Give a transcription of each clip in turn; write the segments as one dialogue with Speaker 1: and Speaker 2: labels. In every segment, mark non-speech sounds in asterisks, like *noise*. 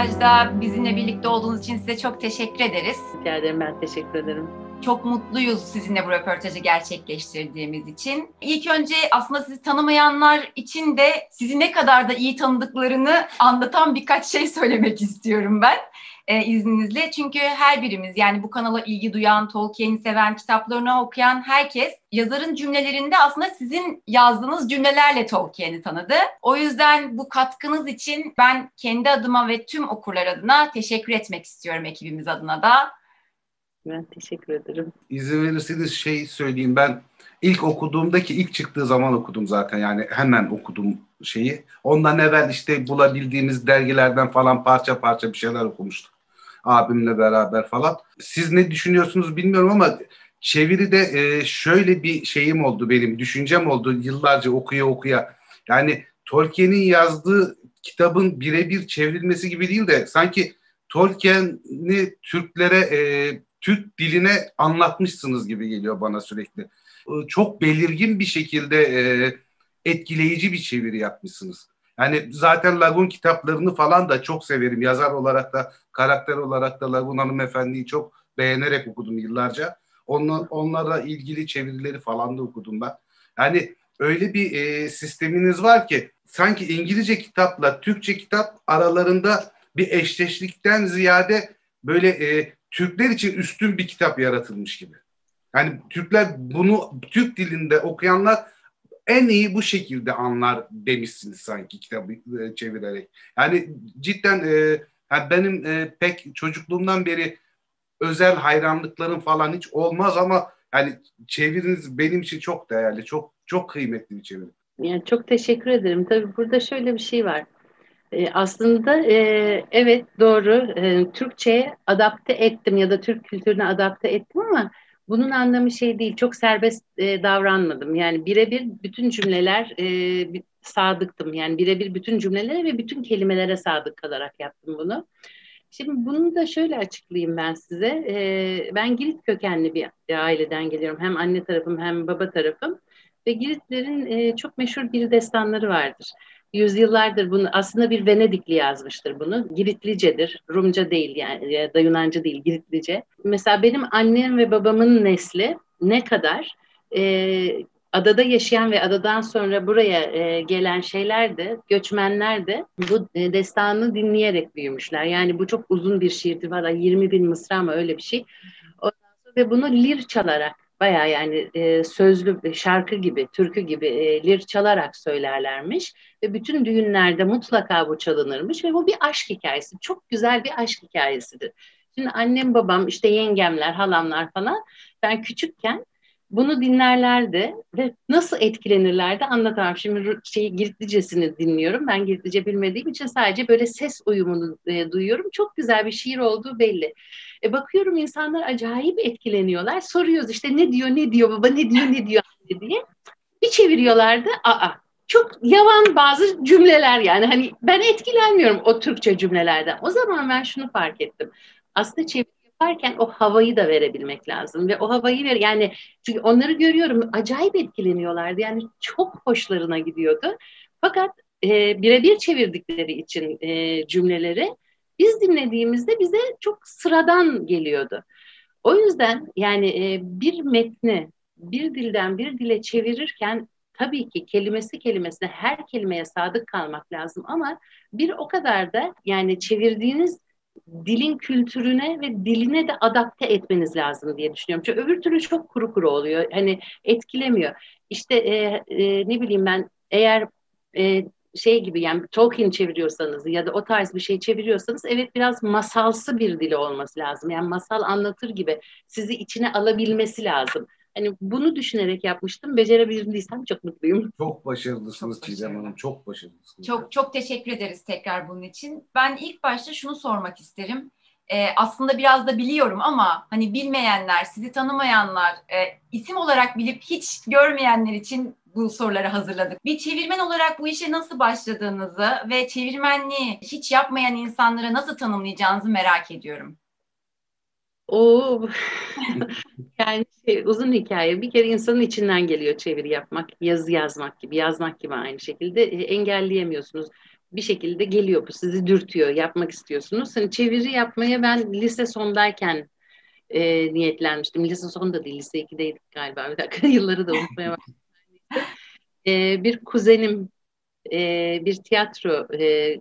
Speaker 1: röportajda bizimle birlikte olduğunuz için size çok teşekkür ederiz.
Speaker 2: Rica ederim ben teşekkür ederim.
Speaker 1: Çok mutluyuz sizinle bu röportajı gerçekleştirdiğimiz için. İlk önce aslında sizi tanımayanlar için de sizi ne kadar da iyi tanıdıklarını anlatan birkaç şey söylemek istiyorum ben e, izninizle. Çünkü her birimiz yani bu kanala ilgi duyan, Tolkien'i seven, kitaplarını okuyan herkes yazarın cümlelerinde aslında sizin yazdığınız cümlelerle Tolkien'i tanıdı. O yüzden bu katkınız için ben kendi adıma ve tüm okurlar adına teşekkür etmek istiyorum ekibimiz adına da.
Speaker 2: Ben teşekkür ederim.
Speaker 3: İzin verirseniz şey söyleyeyim ben ilk okuduğumdaki ilk çıktığı zaman okudum zaten yani hemen okudum şeyi. Ondan evvel işte bulabildiğimiz dergilerden falan parça parça bir şeyler okumuştuk abimle beraber falan. Siz ne düşünüyorsunuz bilmiyorum ama çeviride e, şöyle bir şeyim oldu benim, düşüncem oldu yıllarca okuya okuya. Yani Tolkien'in yazdığı kitabın birebir çevrilmesi gibi değil de sanki Tolkien'i Türklere, e, Türk diline anlatmışsınız gibi geliyor bana sürekli. E, çok belirgin bir şekilde e, etkileyici bir çeviri yapmışsınız. Yani zaten Lagun kitaplarını falan da çok severim. Yazar olarak da, karakter olarak da Lagun hanımefendiyi çok beğenerek okudum yıllarca. Onlar, onlara ilgili çevirileri falan da okudum ben. Yani öyle bir e, sisteminiz var ki sanki İngilizce kitapla Türkçe kitap aralarında bir eşleşlikten ziyade böyle e, Türkler için üstün bir kitap yaratılmış gibi. Yani Türkler bunu Türk dilinde okuyanlar en iyi bu şekilde anlar demişsiniz sanki kitabı e, çevirerek. Yani cidden e, benim e, pek çocukluğumdan beri özel hayranlıklarım falan hiç olmaz ama yani çeviriniz benim için çok değerli, çok çok kıymetli bir çeviri.
Speaker 2: Yani çok teşekkür ederim. Tabii burada şöyle bir şey var. E, aslında e, evet doğru e, Türkçe'ye adapte ettim ya da Türk kültürüne adapte ettim ama bunun anlamı şey değil, çok serbest e, davranmadım. Yani birebir bütün cümleler e, sadıktım. Yani birebir bütün cümlelere ve bütün kelimelere sadık kalarak yaptım bunu. Şimdi bunu da şöyle açıklayayım ben size. E, ben Girit kökenli bir aileden geliyorum. Hem anne tarafım hem baba tarafım. Ve Giritlerin e, çok meşhur bir destanları vardır yüzyıllardır bunu aslında bir Venedikli yazmıştır bunu. Giritlicedir. Rumca değil yani ya da Yunanca değil Giritlice. Mesela benim annem ve babamın nesli ne kadar e, adada yaşayan ve adadan sonra buraya e, gelen şeyler de göçmenler de bu e, destanı dinleyerek büyümüşler. Yani bu çok uzun bir şiirdir. Valla 20 bin mısra mı öyle bir şey. ve bunu lir çalarak Baya yani e, sözlü şarkı gibi, türkü gibi e, lir çalarak söylerlermiş ve bütün düğünlerde mutlaka bu çalınırmış ve bu bir aşk hikayesi. Çok güzel bir aşk hikayesidir. Şimdi annem, babam, işte yengemler, halamlar falan ben küçükken bunu dinlerlerdi ve nasıl etkilenirlerdi anlatamam. Şimdi şeyi Giritlicesini dinliyorum. Ben Giritlice bilmediğim için sadece böyle ses uyumunu e, duyuyorum. Çok güzel bir şiir olduğu belli. E, bakıyorum insanlar acayip etkileniyorlar. Soruyoruz işte ne diyor ne diyor baba ne diyor ne diyor diye. Bir çeviriyorlardı. Aa çok yavan bazı cümleler yani hani ben etkilenmiyorum o Türkçe cümlelerden. O zaman ben şunu fark ettim. Aslında çeviri yaparken o havayı da verebilmek lazım ve o havayı ver yani çünkü onları görüyorum acayip etkileniyorlardı yani çok hoşlarına gidiyordu. Fakat e, birebir çevirdikleri için e, cümleleri biz dinlediğimizde bize çok sıradan geliyordu. O yüzden yani e, bir metni bir dilden bir dile çevirirken tabii ki kelimesi kelimesine her kelimeye sadık kalmak lazım ama bir o kadar da yani çevirdiğiniz dilin kültürüne ve diline de adapte etmeniz lazım diye düşünüyorum. Çünkü öbür türlü çok kuru kuru oluyor. Hani etkilemiyor. İşte e, e, ne bileyim ben eğer e, şey gibi yani Tolkien çeviriyorsanız ya da o tarz bir şey çeviriyorsanız evet biraz masalsı bir dili olması lazım. Yani masal anlatır gibi sizi içine alabilmesi lazım. Hani bunu düşünerek yapmıştım. Becerebildiysem çok mutluyum. *laughs*
Speaker 3: Çok başarılısınız Çiğdem Hanım. Çok başarılısınız.
Speaker 1: Çok çok teşekkür ederiz tekrar bunun için. Ben ilk başta şunu sormak isterim. Ee, aslında biraz da biliyorum ama hani bilmeyenler, sizi tanımayanlar, e, isim olarak bilip hiç görmeyenler için bu soruları hazırladık. Bir çevirmen olarak bu işe nasıl başladığınızı ve çevirmenliği hiç yapmayan insanlara nasıl tanımlayacağınızı merak ediyorum.
Speaker 2: O *laughs* yani şey, uzun hikaye. Bir kere insanın içinden geliyor çeviri yapmak, yazı yazmak gibi, yazmak gibi aynı şekilde e, engelleyemiyorsunuz. bir şekilde geliyor bu sizi dürtüyor yapmak istiyorsunuz. Hani çeviri yapmaya ben lise sondayken e, niyetlenmiştim. Lise sonunda değil lise 2'deydik galiba bir dakika *laughs* yılları da unutmaya başladım. *laughs* e, bir kuzenim e, bir tiyatro e,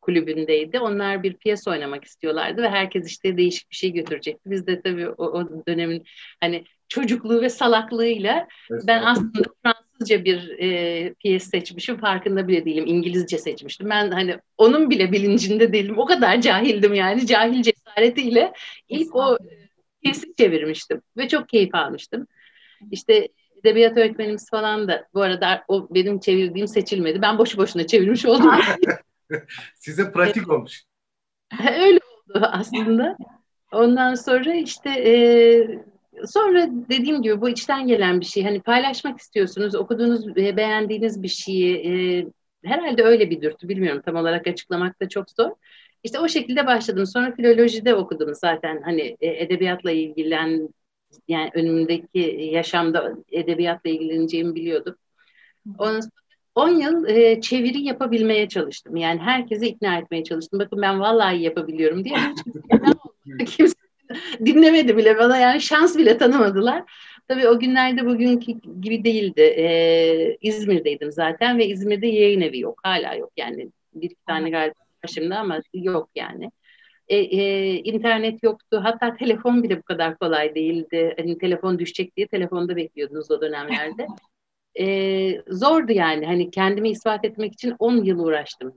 Speaker 2: kulübündeydi. Onlar bir piyasa oynamak istiyorlardı ve herkes işte değişik bir şey götürecekti. Biz de tabii o, o dönemin hani çocukluğu ve salaklığıyla ben aslında Fransızca bir e, piyes seçmişim farkında bile değilim. İngilizce seçmiştim. Ben hani onun bile bilincinde değilim. O kadar cahildim yani. Cahil cesaretiyle ilk o piyesi çevirmiştim ve çok keyif almıştım. İşte edebiyat öğretmenimiz falan da bu arada o benim çevirdiğim seçilmedi. Ben boşu boşuna çevirmiş oldum. *laughs* *laughs*
Speaker 3: Size pratik olmuş. *laughs*
Speaker 2: Öyle oldu aslında. Ondan sonra işte e, sonra dediğim gibi bu içten gelen bir şey. Hani paylaşmak istiyorsunuz, okuduğunuz, e, beğendiğiniz bir şeyi e, herhalde öyle bir dürtü. Bilmiyorum tam olarak açıklamak da çok zor. İşte o şekilde başladım. Sonra filolojide okudum zaten. Hani e, edebiyatla ilgilen yani önümdeki yaşamda edebiyatla ilgileneceğimi biliyordum. Ondan sonra 10 yıl e, çeviri yapabilmeye çalıştım. Yani herkesi ikna etmeye çalıştım. Bakın ben vallahi yapabiliyorum diye. *laughs* Kimse dinlemedi bile bana yani şans bile tanımadılar. Tabii o günlerde bugünkü gibi değildi. Ee, İzmir'deydim zaten ve İzmir'de yayın evi yok. Hala yok yani. Bir iki tane galiba şimdi ama yok yani. E, e, internet yoktu. Hatta telefon bile bu kadar kolay değildi. Hani telefon düşecek diye telefonda bekliyordunuz o dönemlerde *laughs* e, zordu yani. Hani kendimi ispat etmek için 10 yıl uğraştım.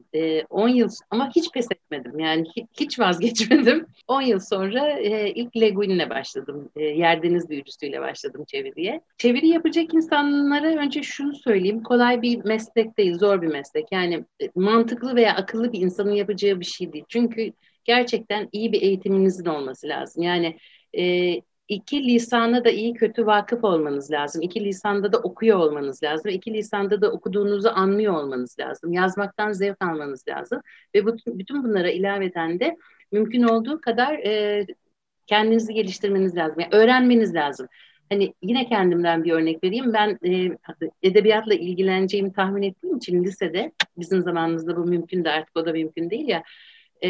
Speaker 2: 10 e, yıl ama hiç pes etmedim. Yani hiç, vazgeçmedim. *laughs* 10 yıl sonra e, ilk Leguin'le başladım. E, Yerdeniz büyücüsüyle başladım çeviriye. Çeviri yapacak insanlara önce şunu söyleyeyim. Kolay bir meslek değil, zor bir meslek. Yani e, mantıklı veya akıllı bir insanın yapacağı bir şey değil. Çünkü gerçekten iyi bir eğitiminizin olması lazım. Yani e, iki lisana da iyi kötü vakıf olmanız lazım. İki lisanda da okuyor olmanız lazım. İki lisanda da okuduğunuzu anlıyor olmanız lazım. Yazmaktan zevk almanız lazım. Ve bu, bütün bunlara ilaveten de mümkün olduğu kadar e, kendinizi geliştirmeniz lazım. Yani öğrenmeniz lazım. Hani yine kendimden bir örnek vereyim. Ben e, edebiyatla ilgileneceğimi tahmin ettiğim için lisede, bizim zamanımızda bu mümkün de artık o da mümkün değil ya, e,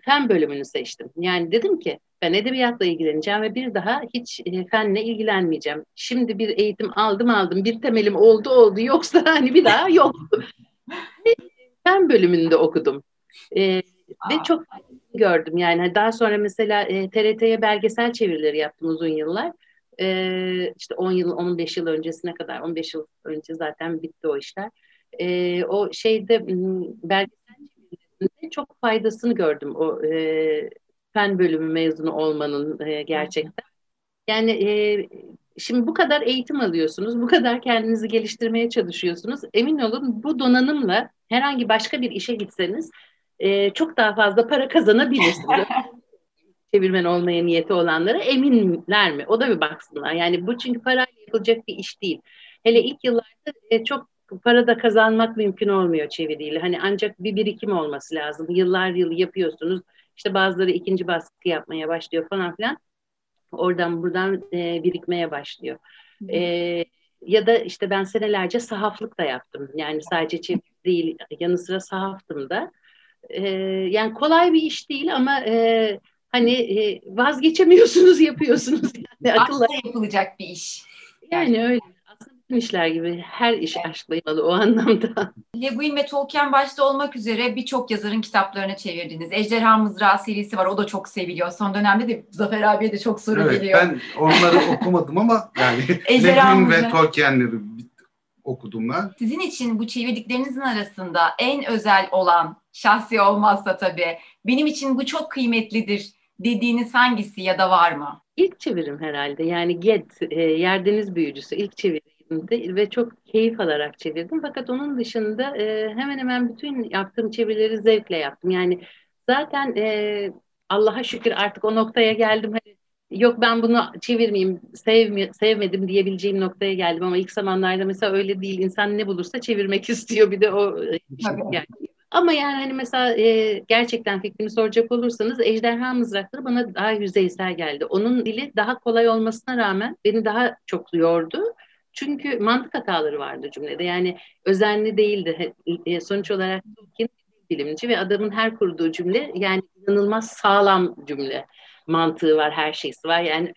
Speaker 2: fen bölümünü seçtim. Yani dedim ki ben edebiyatla ilgileneceğim ve bir daha hiç e, fenle ilgilenmeyeceğim. Şimdi bir eğitim aldım aldım, bir temelim oldu oldu yoksa *laughs* hani bir daha yok. fen bölümünde okudum. E, ve çok gördüm yani hani daha sonra mesela e, TRT'ye belgesel çevirileri yaptım uzun yıllar. E, işte 10 yıl 15 yıl öncesine kadar 15 yıl önce zaten bitti o işler. E, o şeyde belgesel çok faydasını gördüm o e, fen bölümü mezunu olmanın e, gerçekten. Yani e, şimdi bu kadar eğitim alıyorsunuz, bu kadar kendinizi geliştirmeye çalışıyorsunuz. Emin olun bu donanımla herhangi başka bir işe gitseniz e, çok daha fazla para kazanabilirsiniz. *laughs* Çevirmen olmaya niyeti olanlara eminler mi? O da bir baksınlar. Yani bu çünkü parayla yapılacak bir iş değil. Hele ilk yıllarda e, çok para da kazanmak mümkün olmuyor çeviriyle. Hani ancak bir birikim olması lazım. Yıllar yıl yapıyorsunuz. İşte bazıları ikinci baskı yapmaya başlıyor falan filan. Oradan buradan e, birikmeye başlıyor. E, ya da işte ben senelerce sahaflık da yaptım. Yani sadece çeviri değil, yanı sıra sahaftım da. E, yani kolay bir iş değil ama e, hani e, vazgeçemiyorsunuz, *laughs* yapıyorsunuz.
Speaker 1: Yani akılla yapılacak bir iş.
Speaker 2: Yani öyle işler gibi her iş aşklaymalı o anlamda. *laughs*
Speaker 1: Le Guin ve Tolkien başta olmak üzere birçok yazarın kitaplarını çevirdiniz. Ejderha Mızrağı serisi var. O da çok seviliyor. Son dönemde de Zafer abiye de çok soru
Speaker 3: evet,
Speaker 1: geliyor.
Speaker 3: Ben onları *laughs* okumadım ama yani Le Guin ve Tolkien'leri okudum ben.
Speaker 1: Sizin için bu çevirdiklerinizin arasında en özel olan, şahsi olmazsa tabii, benim için bu çok kıymetlidir dediğiniz hangisi ya da var mı?
Speaker 2: İlk çevirim herhalde. Yani Get, e, Yerdeniz Büyücüsü ilk çevirim ve çok keyif alarak çevirdim. Fakat onun dışında e, hemen hemen bütün yaptığım çevirileri zevkle yaptım. Yani zaten e, Allah'a şükür artık o noktaya geldim. Hani yok ben bunu çevirmeyeyim, sevmi, sevmedim diyebileceğim noktaya geldim ama ilk zamanlarda mesela öyle değil. İnsan ne bulursa çevirmek *laughs* istiyor bir de o e, yani. Ama yani hani mesela e, gerçekten fikrimi soracak olursanız Ejderha Mızrakları bana daha yüzeysel geldi. Onun dili daha kolay olmasına rağmen beni daha çok yordu. Çünkü mantık hataları vardı cümlede. Yani özenli değildi. E, sonuç olarak bilimci ve adamın her kurduğu cümle yani inanılmaz sağlam cümle mantığı var, her şeysi var. Yani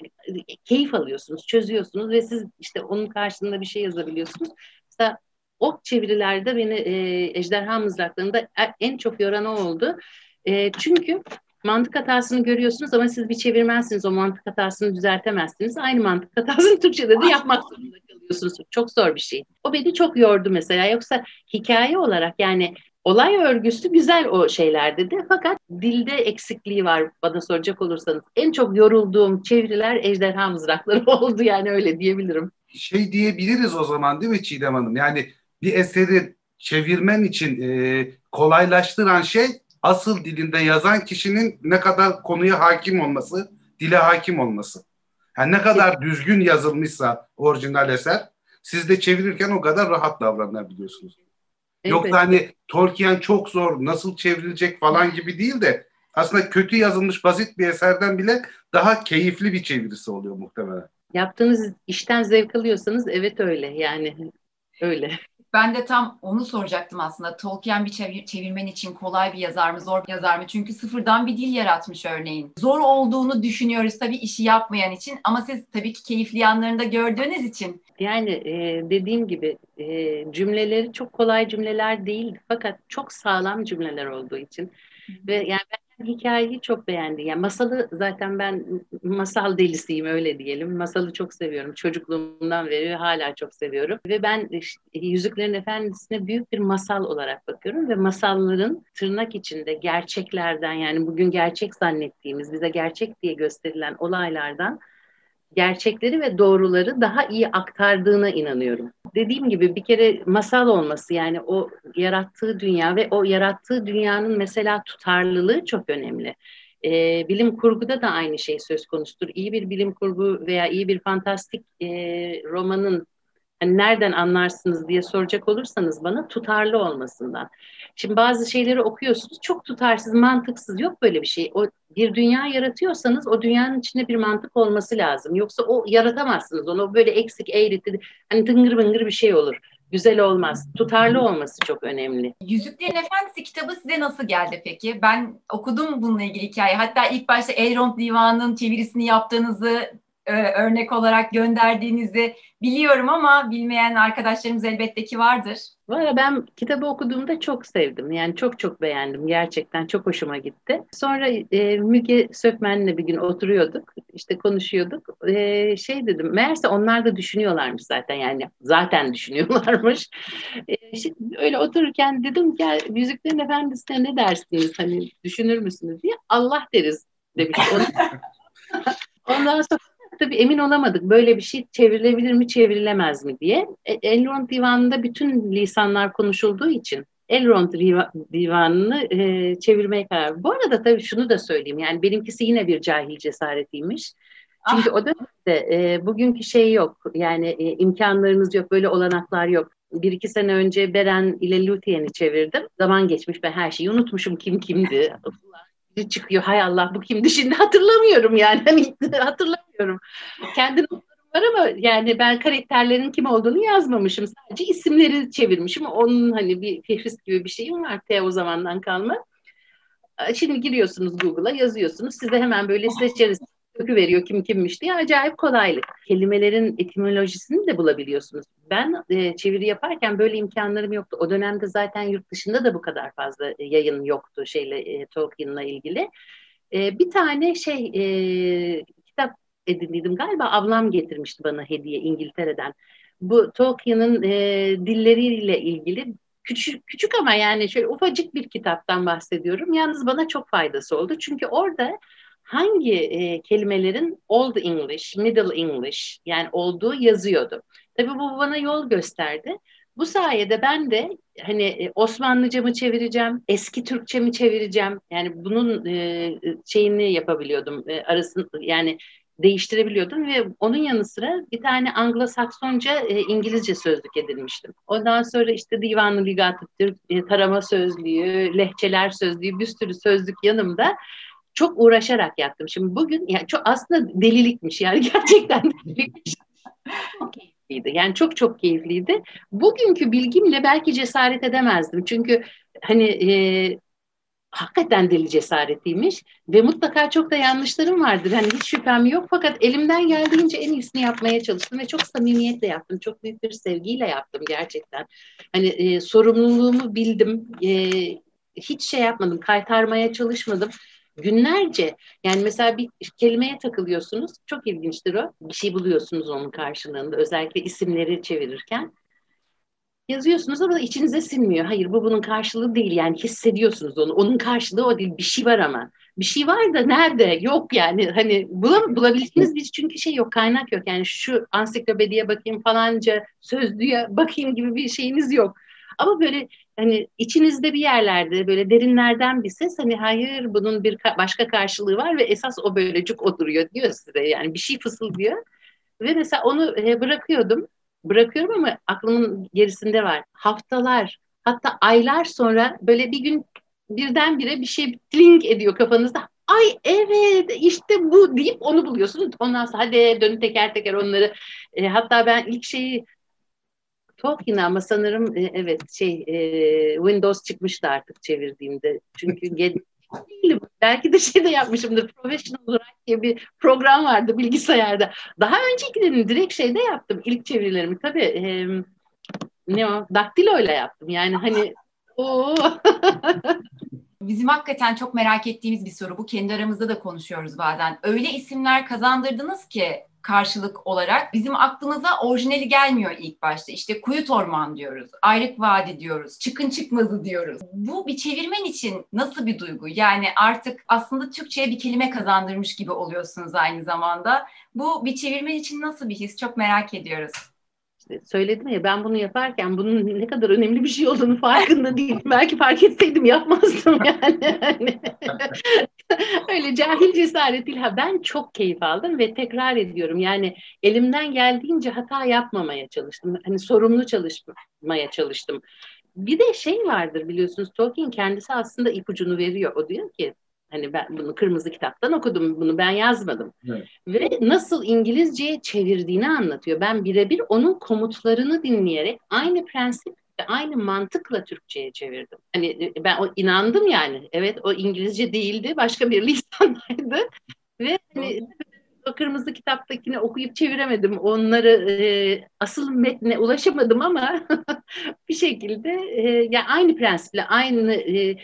Speaker 2: keyif alıyorsunuz, çözüyorsunuz ve siz işte onun karşılığında bir şey yazabiliyorsunuz. Mesela o çevirilerde beni e, ejderha mızraklarında en çok yoran o oldu. E, çünkü mantık hatasını görüyorsunuz ama siz bir çevirmezsiniz. O mantık hatasını düzeltemezsiniz. Aynı mantık hatasını *laughs* Türkçe'de de yapmak zorunda kalıyorsunuz. Çok zor bir şey. O beni çok yordu mesela. Yoksa hikaye olarak yani olay örgüsü güzel o şeylerde de fakat dilde eksikliği var bana soracak olursanız. En çok yorulduğum çeviriler ejderha mızrakları *laughs* oldu yani öyle diyebilirim.
Speaker 3: Şey diyebiliriz o zaman değil mi Çiğdem Hanım? Yani bir eseri çevirmen için e, kolaylaştıran şey asıl dilinde yazan kişinin ne kadar konuya hakim olması, dile hakim olması. Yani ne kadar düzgün yazılmışsa orijinal eser, siz de çevirirken o kadar rahat davranabiliyorsunuz. Evet. Yoksa hani Tolkien çok zor, nasıl çevrilecek falan gibi değil de aslında kötü yazılmış basit bir eserden bile daha keyifli bir çevirisi oluyor muhtemelen.
Speaker 2: Yaptığınız işten zevk alıyorsanız evet öyle yani öyle.
Speaker 1: Ben de tam onu soracaktım aslında. Tolkien bir çevir, çevirmen için kolay bir yazar mı, zor bir yazar mı? Çünkü sıfırdan bir dil yaratmış örneğin. Zor olduğunu düşünüyoruz tabii işi yapmayan için ama siz tabii ki keyifli yanlarını da gördüğünüz için.
Speaker 2: Yani e, dediğim gibi e, cümleleri çok kolay cümleler değil fakat çok sağlam cümleler olduğu için. Ve yani ben hikayeyi çok beğendi. Yani masalı zaten ben masal delisiyim öyle diyelim. Masalı çok seviyorum. Çocukluğumdan beri hala çok seviyorum. Ve ben işte, Yüzüklerin Efendisi'ne büyük bir masal olarak bakıyorum ve masalların tırnak içinde gerçeklerden yani bugün gerçek zannettiğimiz, bize gerçek diye gösterilen olaylardan gerçekleri ve doğruları daha iyi aktardığına inanıyorum. Dediğim gibi bir kere masal olması yani o yarattığı dünya ve o yarattığı dünyanın mesela tutarlılığı çok önemli. E, bilim kurguda da aynı şey söz konusudur. İyi bir bilim kurgu veya iyi bir fantastik e, romanın hani nereden anlarsınız diye soracak olursanız bana tutarlı olmasından. Şimdi bazı şeyleri okuyorsunuz çok tutarsız, mantıksız yok böyle bir şey. O bir dünya yaratıyorsanız o dünyanın içinde bir mantık olması lazım. Yoksa o yaratamazsınız onu böyle eksik, eğriti, hani tıngır bıngır bir şey olur. Güzel olmaz. Tutarlı olması çok önemli.
Speaker 1: Yüzüklerin Efendisi kitabı size nasıl geldi peki? Ben okudum bununla ilgili hikaye. Hatta ilk başta Elrond Divanı'nın çevirisini yaptığınızı e, örnek olarak gönderdiğinizi biliyorum ama bilmeyen arkadaşlarımız elbette ki vardır.
Speaker 2: Valla ben kitabı okuduğumda çok sevdim. Yani çok çok beğendim. Gerçekten çok hoşuma gitti. Sonra e, Müge Sökmen'le bir gün oturuyorduk. işte konuşuyorduk. E, şey dedim. Meğerse onlar da düşünüyorlarmış zaten. Yani zaten *laughs* düşünüyorlarmış. E, şimdi öyle otururken dedim ki Yüzüklerin Efendisi'ne ne dersiniz? Hani düşünür müsünüz diye. Allah deriz demiş. *laughs* Ondan sonra tabii emin olamadık böyle bir şey çevrilebilir mi çevrilemez mi diye. E, Elrond Divanı'nda bütün lisanlar konuşulduğu için Elrond Divanı'nı e, çevirmeye karar Bu arada tabii şunu da söyleyeyim yani benimkisi yine bir cahil cesaretiymiş. Çünkü ah. o dönemde e, bugünkü şey yok yani e, imkanlarınız yok böyle olanaklar yok. Bir iki sene önce Beren ile Luthien'i çevirdim. Zaman geçmiş ben her şeyi unutmuşum kim kimdi. *laughs* çıkıyor hay Allah bu kimdi şimdi hatırlamıyorum yani hani *laughs* hatırlamıyorum. Kendi notlarım var ama yani ben karakterlerin kim olduğunu yazmamışım. Sadece isimleri çevirmişim. Onun hani bir fehrist gibi bir şeyim var te o zamandan kalma. Şimdi giriyorsunuz Google'a yazıyorsunuz. Size hemen böyle seçeriz veriyor kim kimmiş diye acayip kolaylık. Kelimelerin etimolojisini de bulabiliyorsunuz. Ben e, çeviri yaparken böyle imkanlarım yoktu. O dönemde zaten yurt dışında da bu kadar fazla e, yayın yoktu şeyle e, Tolkien'la ilgili. E, bir tane şey e, edindiydim galiba ablam getirmişti bana hediye İngiltere'den. Bu Tolkien'in e, dilleriyle ilgili küçük, küçük ama yani şöyle ufacık bir kitaptan bahsediyorum. Yalnız bana çok faydası oldu. Çünkü orada hangi e, kelimelerin Old English, Middle English yani olduğu yazıyordu. Tabii bu bana yol gösterdi. Bu sayede ben de hani e, Osmanlıca mı çevireceğim, eski Türkçe mi çevireceğim? Yani bunun e, şeyini yapabiliyordum. E, arasını yani değiştirebiliyordum ve onun yanı sıra bir tane Anglo-Saksonca e, İngilizce sözlük edinmiştim. Ondan sonra işte Divan-ı Ligat-ı Türk, e, tarama sözlüğü, lehçeler sözlüğü bir sürü sözlük yanımda çok uğraşarak yaptım. Şimdi bugün yani çok aslında delilikmiş yani *laughs* gerçekten delilikmiş. çok keyifliydi. Yani çok çok keyifliydi. Bugünkü bilgimle belki cesaret edemezdim. Çünkü hani e, hakikaten deli cesaretiymiş ve mutlaka çok da yanlışlarım vardır. Hani hiç şüphem yok fakat elimden geldiğince en iyisini yapmaya çalıştım ve çok samimiyetle yaptım. Çok büyük bir sevgiyle yaptım gerçekten. Hani e, sorumluluğumu bildim. E, hiç şey yapmadım, kaytarmaya çalışmadım. Günlerce yani mesela bir kelimeye takılıyorsunuz. Çok ilginçtir o. Bir şey buluyorsunuz onun karşılığında. Özellikle isimleri çevirirken yazıyorsunuz ama içinize sinmiyor. Hayır bu bunun karşılığı değil yani hissediyorsunuz onu. Onun karşılığı o değil. Bir şey var ama. Bir şey var da nerede? Yok yani hani bulam bulabildiğiniz bir çünkü şey yok kaynak yok. Yani şu ansiklopediye bakayım falanca sözlüğe bakayım gibi bir şeyiniz yok. Ama böyle hani içinizde bir yerlerde böyle derinlerden bir ses hani hayır bunun bir ka- başka karşılığı var ve esas o böylecik oturuyor diyor size yani bir şey fısıldıyor. Ve mesela onu e, bırakıyordum bırakıyorum ama aklımın gerisinde var. Haftalar hatta aylar sonra böyle bir gün birdenbire bir şey link ediyor kafanızda. Ay evet işte bu deyip onu buluyorsunuz. Ondan sonra hadi dönüp teker teker onları. E, hatta ben ilk şeyi Tolkien ama sanırım e, evet şey e, Windows çıkmıştı artık çevirdiğimde. Çünkü *laughs* değilim. Belki de şey de yapmışımdır. Professional olarak diye bir program vardı bilgisayarda. Daha öncekilerini direkt şeyde yaptım. İlk çevirilerimi tabii e, ne o? Daktilo ile yaptım. Yani hani o *laughs*
Speaker 1: Bizim hakikaten çok merak ettiğimiz bir soru bu. Kendi aramızda da konuşuyoruz bazen. Öyle isimler kazandırdınız ki karşılık olarak bizim aklımıza orijinali gelmiyor ilk başta. İşte Kuyut Orman diyoruz, Ayrık Vadi diyoruz, Çıkın Çıkmazı diyoruz. Bu bir çevirmen için nasıl bir duygu? Yani artık aslında Türkçe'ye bir kelime kazandırmış gibi oluyorsunuz aynı zamanda. Bu bir çevirmen için nasıl bir his? Çok merak ediyoruz
Speaker 2: söyledim ya ben bunu yaparken bunun ne kadar önemli bir şey olduğunu farkında değilim. Belki fark etseydim yapmazdım yani. *laughs* *laughs* *laughs* Öyle cahil cesaretiyle ben çok keyif aldım ve tekrar ediyorum. Yani elimden geldiğince hata yapmamaya çalıştım. Hani sorumlu çalışmaya çalıştım. Bir de şey vardır biliyorsunuz Tolkien kendisi aslında ipucunu veriyor. O diyor ki Hani ben bunu kırmızı kitaptan okudum, bunu ben yazmadım. Evet. Ve nasıl İngilizceye çevirdiğini anlatıyor. Ben birebir onun komutlarını dinleyerek aynı prensip aynı mantıkla Türkçe'ye çevirdim. Hani e, ben o inandım yani. Evet o İngilizce değildi, başka bir lisandaydı. ve hani o kırmızı kitaptakini okuyup çeviremedim. Onları e, asıl metne ulaşamadım ama *laughs* bir şekilde e, yani aynı prensiple, aynı e,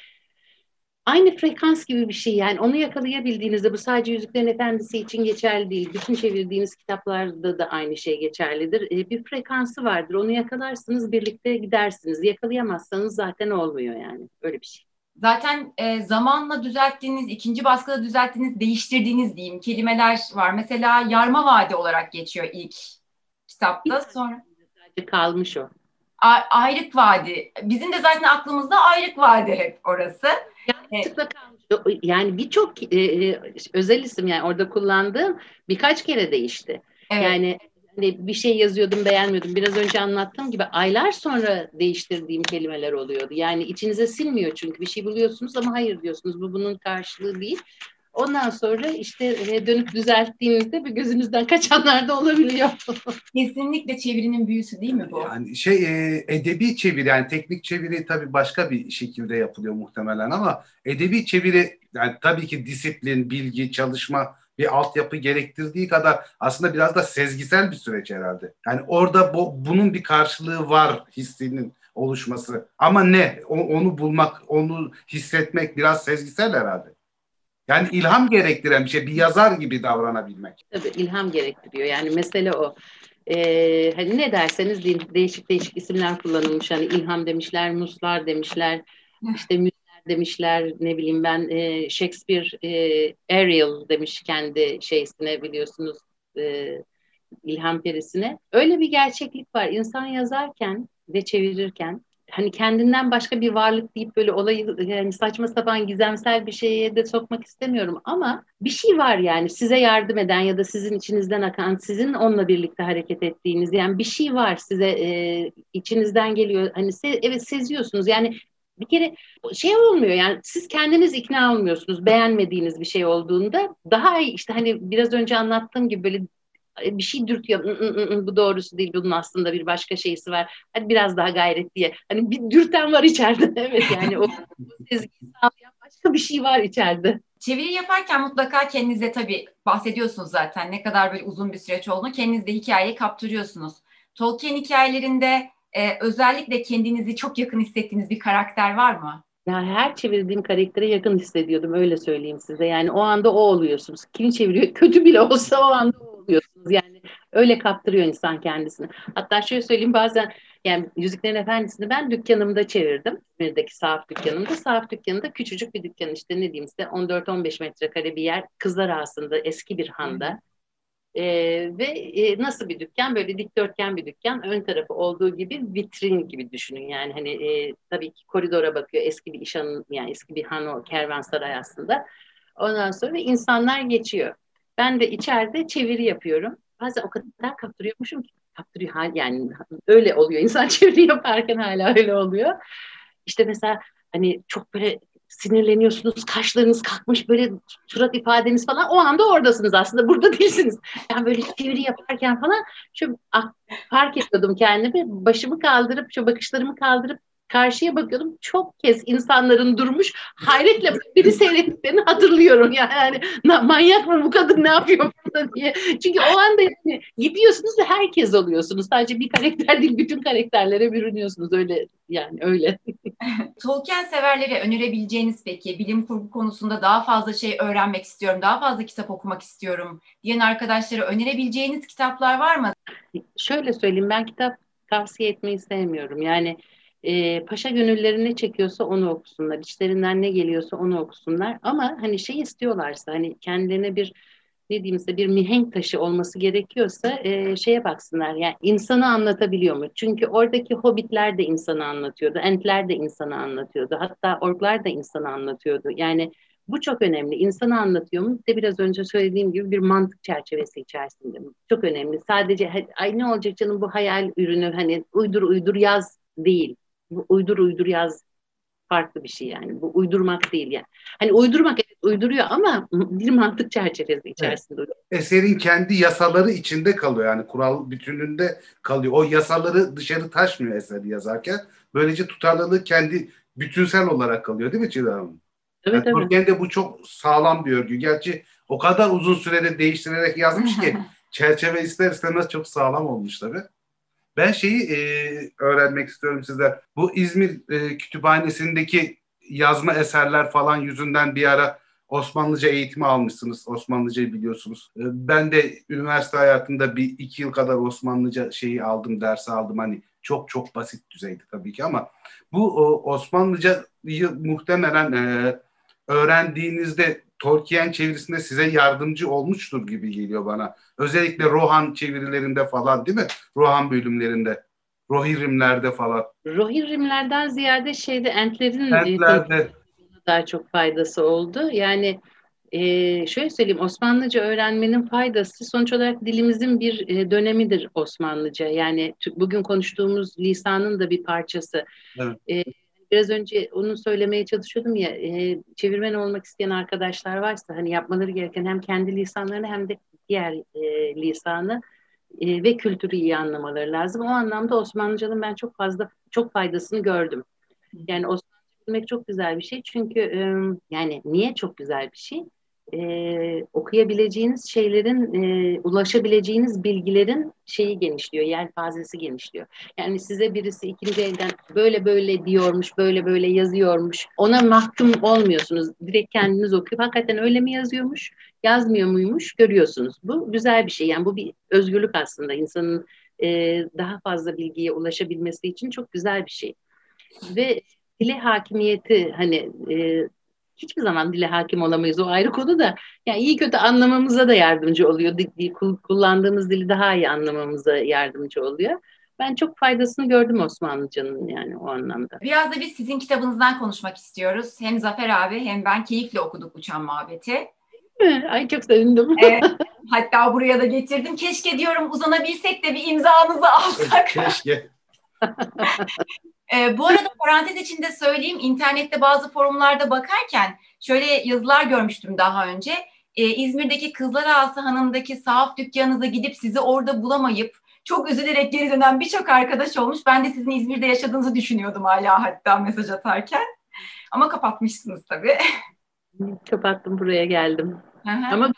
Speaker 2: aynı frekans gibi bir şey yani onu yakalayabildiğinizde bu sadece Yüzüklerin Efendisi için geçerli değil. Bütün çevirdiğiniz kitaplarda da aynı şey geçerlidir. E, bir frekansı vardır. Onu yakalarsınız birlikte gidersiniz. Yakalayamazsanız zaten olmuyor yani. Öyle bir şey.
Speaker 1: Zaten e, zamanla düzelttiğiniz, ikinci baskıda düzelttiğiniz, değiştirdiğiniz diyeyim kelimeler var. Mesela yarma vadi olarak geçiyor ilk kitapta. Sonra
Speaker 2: kalmış o.
Speaker 1: A- ayrık vadi. Bizim de zaten aklımızda ayrık vadi hep orası.
Speaker 2: Yanlışlıkla kalmış. Yani birçok e, e, özel isim yani orada kullandığım birkaç kere değişti. Evet. Yani hani bir şey yazıyordum beğenmiyordum. Biraz önce anlattığım gibi aylar sonra değiştirdiğim kelimeler oluyordu. Yani içinize silmiyor çünkü bir şey buluyorsunuz ama hayır diyorsunuz. Bu bunun karşılığı değil. Ondan sonra işte dönüp düzelttiğinizde bir gözünüzden kaçanlar da olabiliyor. *laughs*
Speaker 1: Kesinlikle çevirinin büyüsü değil mi bu?
Speaker 3: Yani şey e, edebi çeviri yani teknik çeviri tabii başka bir şekilde yapılıyor muhtemelen ama edebi çeviri yani tabii ki disiplin, bilgi, çalışma bir altyapı gerektirdiği kadar aslında biraz da sezgisel bir süreç herhalde. Yani orada bu, bunun bir karşılığı var hissinin oluşması. Ama ne? O, onu bulmak, onu hissetmek biraz sezgisel herhalde. Yani ilham gerektiren bir şey, bir yazar gibi davranabilmek.
Speaker 2: Tabii ilham gerektiriyor. Yani mesele o. Ee, hani ne derseniz deyin, değişik değişik isimler kullanılmış. Hani ilham demişler, muslar demişler, işte müzler demişler, ne bileyim ben e, Shakespeare e, Ariel demiş kendi şeysine biliyorsunuz e, ilham perisine. Öyle bir gerçeklik var. İnsan yazarken ve çevirirken hani kendinden başka bir varlık deyip böyle olayı yani saçma sapan gizemsel bir şeye de sokmak istemiyorum. Ama bir şey var yani size yardım eden ya da sizin içinizden akan sizin onunla birlikte hareket ettiğiniz yani bir şey var size e, içinizden geliyor. Hani se, evet seziyorsunuz. Yani bir kere şey olmuyor yani siz kendiniz ikna olmuyorsunuz beğenmediğiniz bir şey olduğunda. Daha iyi işte hani biraz önce anlattığım gibi böyle bir şey dürtüyor. bu doğrusu değil. Bunun aslında bir başka şeysi var. Hadi biraz daha gayret diye. Hani bir dürten var içeride. *laughs* evet yani o sezgiyi sağlayan başka bir şey var içeride.
Speaker 1: Çeviri yaparken mutlaka kendinize tabii bahsediyorsunuz zaten ne kadar böyle uzun bir süreç olduğunu kendiniz de hikayeyi kaptırıyorsunuz. Tolkien hikayelerinde e, özellikle kendinizi çok yakın hissettiğiniz bir karakter var mı?
Speaker 2: Ya her çevirdiğim karaktere yakın hissediyordum öyle söyleyeyim size. Yani o anda o oluyorsunuz. Kim çeviriyor? *laughs* Kötü bile olsa o anda oluyorsunuz. Yani öyle kaptırıyor insan kendisini. Hatta şöyle söyleyeyim bazen yani Yüzüklerin Efendisi'ni ben dükkanımda çevirdim. İzmir'deki sahaf dükkanımda. Sahaf dükkanında küçücük bir dükkan işte ne diyeyim size 14-15 metrekare bir yer. Kızlar aslında eski bir handa. Ee, ve e, nasıl bir dükkan? Böyle dikdörtgen bir dükkan. Ön tarafı olduğu gibi vitrin gibi düşünün. Yani hani e, tabii ki koridora bakıyor. Eski bir işhanın yani eski bir han o kervansaray aslında. Ondan sonra insanlar geçiyor. Ben de içeride çeviri yapıyorum. Bazen o kadar kaptırıyormuşum ki kaptırıyor hal yani öyle oluyor. İnsan *laughs* çeviri yaparken hala öyle oluyor. İşte mesela hani çok böyle sinirleniyorsunuz, kaşlarınız kalkmış böyle surat ifadeniz falan o anda oradasınız aslında burada değilsiniz. Yani böyle çeviri yaparken falan şu fark ediyordum kendimi başımı kaldırıp şu bakışlarımı kaldırıp karşıya bakıyordum. Çok kez insanların durmuş hayretle beni seyrettiklerini hatırlıyorum. Yani, yani manyak mı bu kadın ne yapıyor burada diye. Çünkü o anda yani gidiyorsunuz ve herkes oluyorsunuz. Sadece bir karakter değil bütün karakterlere bürünüyorsunuz. Öyle yani öyle. *laughs*
Speaker 1: Tolkien severlere önerebileceğiniz peki bilim kurgu konusunda daha fazla şey öğrenmek istiyorum, daha fazla kitap okumak istiyorum diyen arkadaşlara önerebileceğiniz kitaplar var mı?
Speaker 2: Şöyle söyleyeyim ben kitap tavsiye etmeyi sevmiyorum. Yani e, paşa gönülleri ne çekiyorsa onu okusunlar. İçlerinden ne geliyorsa onu okusunlar. Ama hani şey istiyorlarsa hani kendilerine bir ne diyeyim bir mihenk taşı olması gerekiyorsa e, şeye baksınlar. Yani insanı anlatabiliyor mu? Çünkü oradaki hobbitler de insanı anlatıyordu. Entler de insanı anlatıyordu. Hatta orklar da insanı anlatıyordu. Yani bu çok önemli. İnsanı anlatıyor mu? De biraz önce söylediğim gibi bir mantık çerçevesi içerisinde? Çok önemli. Sadece ay ne olacak canım bu hayal ürünü hani uydur uydur yaz değil. Bu uydur uydur yaz farklı bir şey yani. Bu uydurmak değil yani. Hani uydurmak evet uyduruyor ama *laughs* bir mantık çerçevesi içerisinde. Evet.
Speaker 3: Eserin kendi yasaları içinde kalıyor yani kural bütünlüğünde kalıyor. O yasaları dışarı taşmıyor eseri yazarken. Böylece tutarlılığı kendi bütünsel olarak kalıyor değil mi Çiğdem Hanım? Evet, yani evet. de bu çok sağlam bir örgü. Gerçi o kadar uzun sürede değiştirerek yazmış ki *laughs* çerçeve ister istemez çok sağlam olmuş tabii. Ben şeyi e, öğrenmek istiyorum sizden. Bu İzmir e, Kütüphanesi'ndeki yazma eserler falan yüzünden bir ara Osmanlıca eğitimi almışsınız. Osmanlıcayı biliyorsunuz. E, ben de üniversite hayatında bir iki yıl kadar Osmanlıca şeyi aldım, dersi aldım. Hani çok çok basit düzeydi tabii ki ama bu Osmanlıcayı muhtemelen e, öğrendiğinizde Tolkien çevirisinde size yardımcı olmuştur gibi geliyor bana. Özellikle Rohan çevirilerinde falan değil mi? Rohan bölümlerinde. Rohirrimlerde falan.
Speaker 2: Rohirrimlerden ziyade şeyde entlerin Entlerde. daha çok faydası oldu. Yani e, şöyle söyleyeyim Osmanlıca öğrenmenin faydası sonuç olarak dilimizin bir e, dönemidir Osmanlıca. Yani bugün konuştuğumuz lisanın da bir parçası. Evet. E, biraz önce onu söylemeye çalışıyordum ya e, çevirmen olmak isteyen arkadaşlar varsa hani yapmaları gereken hem kendi lisanlarını hem de diğer e, lisanı e, ve kültürü iyi anlamaları lazım. O anlamda Osmanlıcanın ben çok fazla çok faydasını gördüm. Yani Osmanlıca bilmek çok güzel bir şey çünkü e, yani niye çok güzel bir şey? E, okuyabileceğiniz şeylerin, e, ulaşabileceğiniz bilgilerin şeyi genişliyor, yelpazesi genişliyor. Yani size birisi ikinci elden böyle böyle diyormuş, böyle böyle yazıyormuş. Ona mahkum olmuyorsunuz. Direkt kendiniz okuyup hakikaten öyle mi yazıyormuş, yazmıyor muymuş görüyorsunuz. Bu güzel bir şey. Yani bu bir özgürlük aslında. insanın e, daha fazla bilgiye ulaşabilmesi için çok güzel bir şey. Ve dile hakimiyeti hani e, hiçbir zaman dile hakim olamayız. O ayrı konu da yani iyi kötü anlamamıza da yardımcı oluyor. Kullandığımız dili daha iyi anlamamıza yardımcı oluyor. Ben çok faydasını gördüm Osmanlıcanın yani o anlamda.
Speaker 1: Biraz da biz sizin kitabınızdan konuşmak istiyoruz. Hem Zafer abi hem ben keyifle okuduk Uçan Mabet'i.
Speaker 2: Ay çok sevindim.
Speaker 1: Evet, hatta buraya da getirdim. Keşke diyorum uzanabilsek de bir imzanızı alsak.
Speaker 3: Keşke. *laughs*
Speaker 1: E, bu arada parantez içinde söyleyeyim, internette bazı forumlarda bakarken şöyle yazılar görmüştüm daha önce. e, İzmir'deki Kızlar Ağası Hanı'ndaki sahaf dükkanınıza gidip sizi orada bulamayıp çok üzülerek geri dönen birçok arkadaş olmuş. Ben de sizin İzmir'de yaşadığınızı düşünüyordum hala hatta mesaj atarken. Ama kapatmışsınız tabii.
Speaker 2: Kapattım buraya geldim. Ama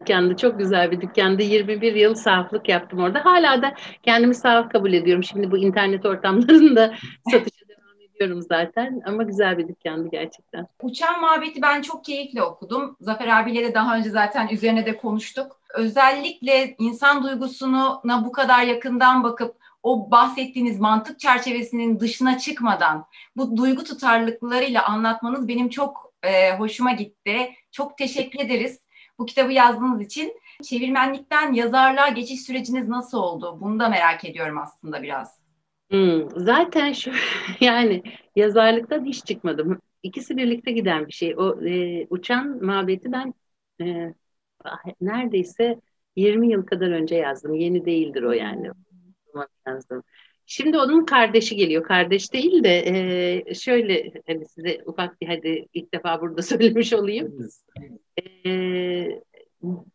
Speaker 2: dükkandı. Çok güzel bir dükkandı. 21 yıl sahaflık yaptım orada. Hala da kendimi sahaf kabul ediyorum. Şimdi bu internet ortamlarında *laughs* satışa devam ediyorum zaten. Ama güzel bir dükkandı gerçekten.
Speaker 1: Uçan Mabet'i ben çok keyifle okudum. Zafer abiyle de daha önce zaten üzerine de konuştuk. Özellikle insan duygusuna bu kadar yakından bakıp o bahsettiğiniz mantık çerçevesinin dışına çıkmadan bu duygu tutarlılıklarıyla anlatmanız benim çok e, hoşuma gitti. Çok teşekkür ederiz bu kitabı yazdığınız için. Çevirmenlikten yazarlığa geçiş süreciniz nasıl oldu? Bunu da merak ediyorum aslında biraz.
Speaker 2: Hmm, zaten şu *laughs* yani yazarlıktan hiç çıkmadım. İkisi birlikte giden bir şey. O e, uçan mabeti ben e, neredeyse 20 yıl kadar önce yazdım. Yeni değildir o yani. Yazdım. Şimdi onun kardeşi geliyor. Kardeş değil de e, şöyle hani size ufak bir hadi ilk defa burada *laughs* söylemiş olayım. E,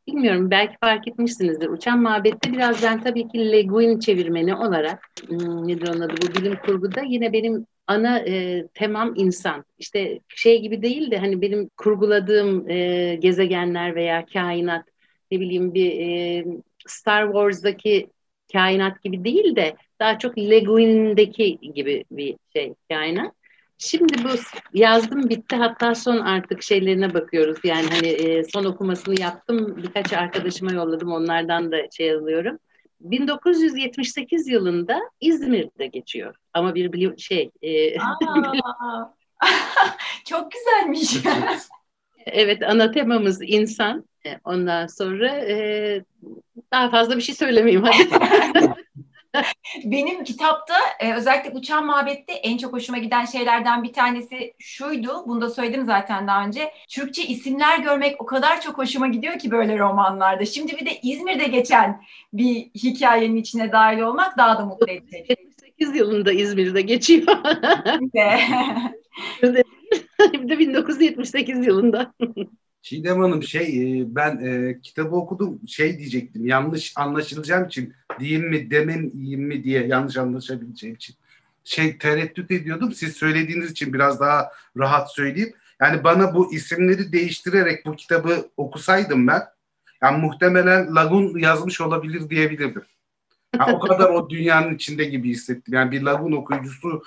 Speaker 2: bilmiyorum belki fark etmişsinizdir. Uçan Mabet'te biraz ben tabii ki Le Guin çevirmeni olarak hmm, nedir onun adı bu bilim kurguda yine benim ana e, temam insan. İşte şey gibi değil de hani benim kurguladığım e, gezegenler veya kainat ne bileyim bir e, Star Wars'daki kainat gibi değil de daha çok Le Guin'deki gibi bir şey kainat. Şimdi bu yazdım bitti hatta son artık şeylerine bakıyoruz. Yani hani e, son okumasını yaptım. Birkaç arkadaşıma yolladım. Onlardan da şey alıyorum. 1978 yılında İzmir'de geçiyor. Ama bir bilim şey e, *laughs*
Speaker 1: çok güzelmiş. *laughs*
Speaker 2: evet ana temamız insan. E, ondan sonra e, daha fazla bir şey söylemeyeyim hadi. *laughs* *laughs*
Speaker 1: Benim kitapta e, özellikle Uçan Mabet'te en çok hoşuma giden şeylerden bir tanesi şuydu. Bunu da söyledim zaten daha önce. Türkçe isimler görmek o kadar çok hoşuma gidiyor ki böyle romanlarda. Şimdi bir de İzmir'de geçen bir hikayenin içine dahil olmak daha da mutlu edecek.
Speaker 2: 78 yılında İzmir'de geçiyor. *laughs* bir de 1978 yılında.
Speaker 3: Çiğdem Hanım şey e, ben e, kitabı okudum şey diyecektim yanlış anlaşılacağım için diyeyim mi demeyeyim mi diye yanlış anlaşabileceğim için şey tereddüt ediyordum. Siz söylediğiniz için biraz daha rahat söyleyeyim. Yani bana bu isimleri değiştirerek bu kitabı okusaydım ben yani muhtemelen Lagun yazmış olabilir diyebilirdim. Yani o kadar o dünyanın içinde gibi hissettim. Yani bir Lagun okuyucusu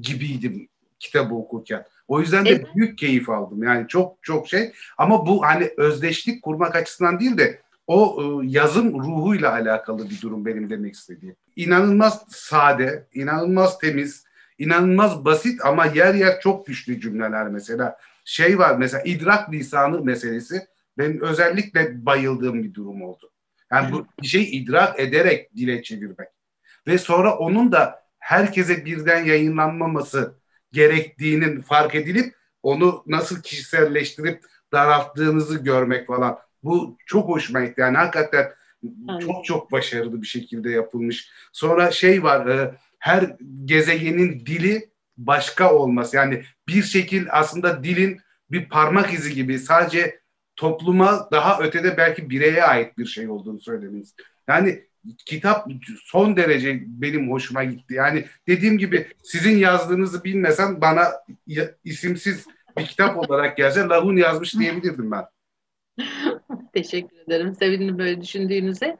Speaker 3: gibiydim kitabı okurken. O yüzden de evet. büyük keyif aldım. Yani çok çok şey. Ama bu hani özdeşlik kurmak açısından değil de o e, yazım ruhuyla alakalı bir durum benim demek istediğim. İnanılmaz sade, inanılmaz temiz, inanılmaz basit ama yer yer çok güçlü cümleler mesela. Şey var mesela idrak lisanı meselesi benim özellikle bayıldığım bir durum oldu. Yani bu bir şey idrak ederek dile çevirmek. Ve sonra onun da herkese birden yayınlanmaması gerektiğinin fark edilip onu nasıl kişiselleştirip daralttığınızı görmek falan. Bu çok hoşuma gitti. Yani hakikaten Aynen. çok çok başarılı bir şekilde yapılmış. Sonra şey var, e, her gezegenin dili başka olması. Yani bir şekil aslında dilin bir parmak izi gibi sadece topluma daha ötede belki bireye ait bir şey olduğunu söylemeniz. Yani kitap son derece benim hoşuma gitti. Yani dediğim gibi sizin yazdığınızı bilmesem bana isimsiz bir kitap olarak gelse Lahun yazmış diyebilirdim ben. *laughs*
Speaker 2: Teşekkür ederim. Sevindim böyle düşündüğünüze.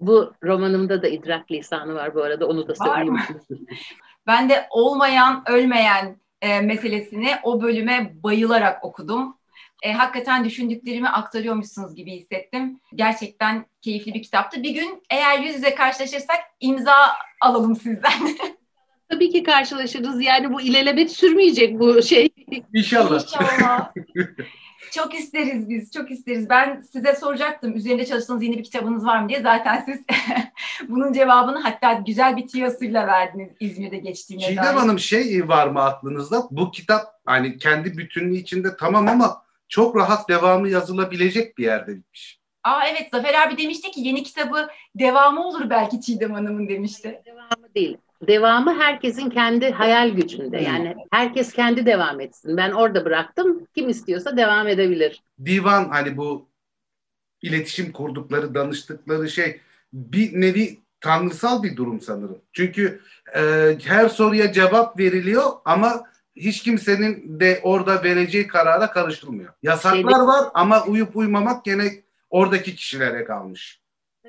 Speaker 2: Bu romanımda da idrak lisanı var bu arada. Onu da söyleyeyim. *laughs*
Speaker 1: ben de olmayan, ölmeyen e, meselesini o bölüme bayılarak okudum e, hakikaten düşündüklerimi aktarıyormuşsunuz gibi hissettim. Gerçekten keyifli bir kitaptı. Bir gün eğer yüz yüze karşılaşırsak imza alalım sizden. *laughs*
Speaker 2: Tabii ki karşılaşırız. Yani bu ilelebet sürmeyecek bu şey.
Speaker 3: İnşallah.
Speaker 1: İnşallah. *laughs* çok isteriz biz, çok isteriz. Ben size soracaktım üzerinde çalıştığınız yeni bir kitabınız var mı diye. Zaten siz *laughs* bunun cevabını hatta güzel bir tiyosuyla verdiniz İzmir'de geçtiğine
Speaker 3: Çiğdem Hanım şey var mı aklınızda? Bu kitap hani kendi bütünlüğü içinde tamam ama çok rahat devamı yazılabilecek bir yerde bitmiş.
Speaker 1: Aa evet Zafer abi demişti ki yeni kitabı devamı olur belki Çiğdem Hanım'ın demişti.
Speaker 2: Devamı değil. Devamı herkesin kendi hayal gücünde. Hmm. Yani herkes kendi devam etsin. Ben orada bıraktım. Kim istiyorsa devam edebilir.
Speaker 3: Divan hani bu iletişim kurdukları, danıştıkları şey bir nevi tanrısal bir durum sanırım. Çünkü e, her soruya cevap veriliyor ama hiç kimsenin de orada vereceği karara karışılmıyor. Yasaklar
Speaker 2: Şeyde-
Speaker 3: var ama uyup uymamak gene oradaki kişilere kalmış.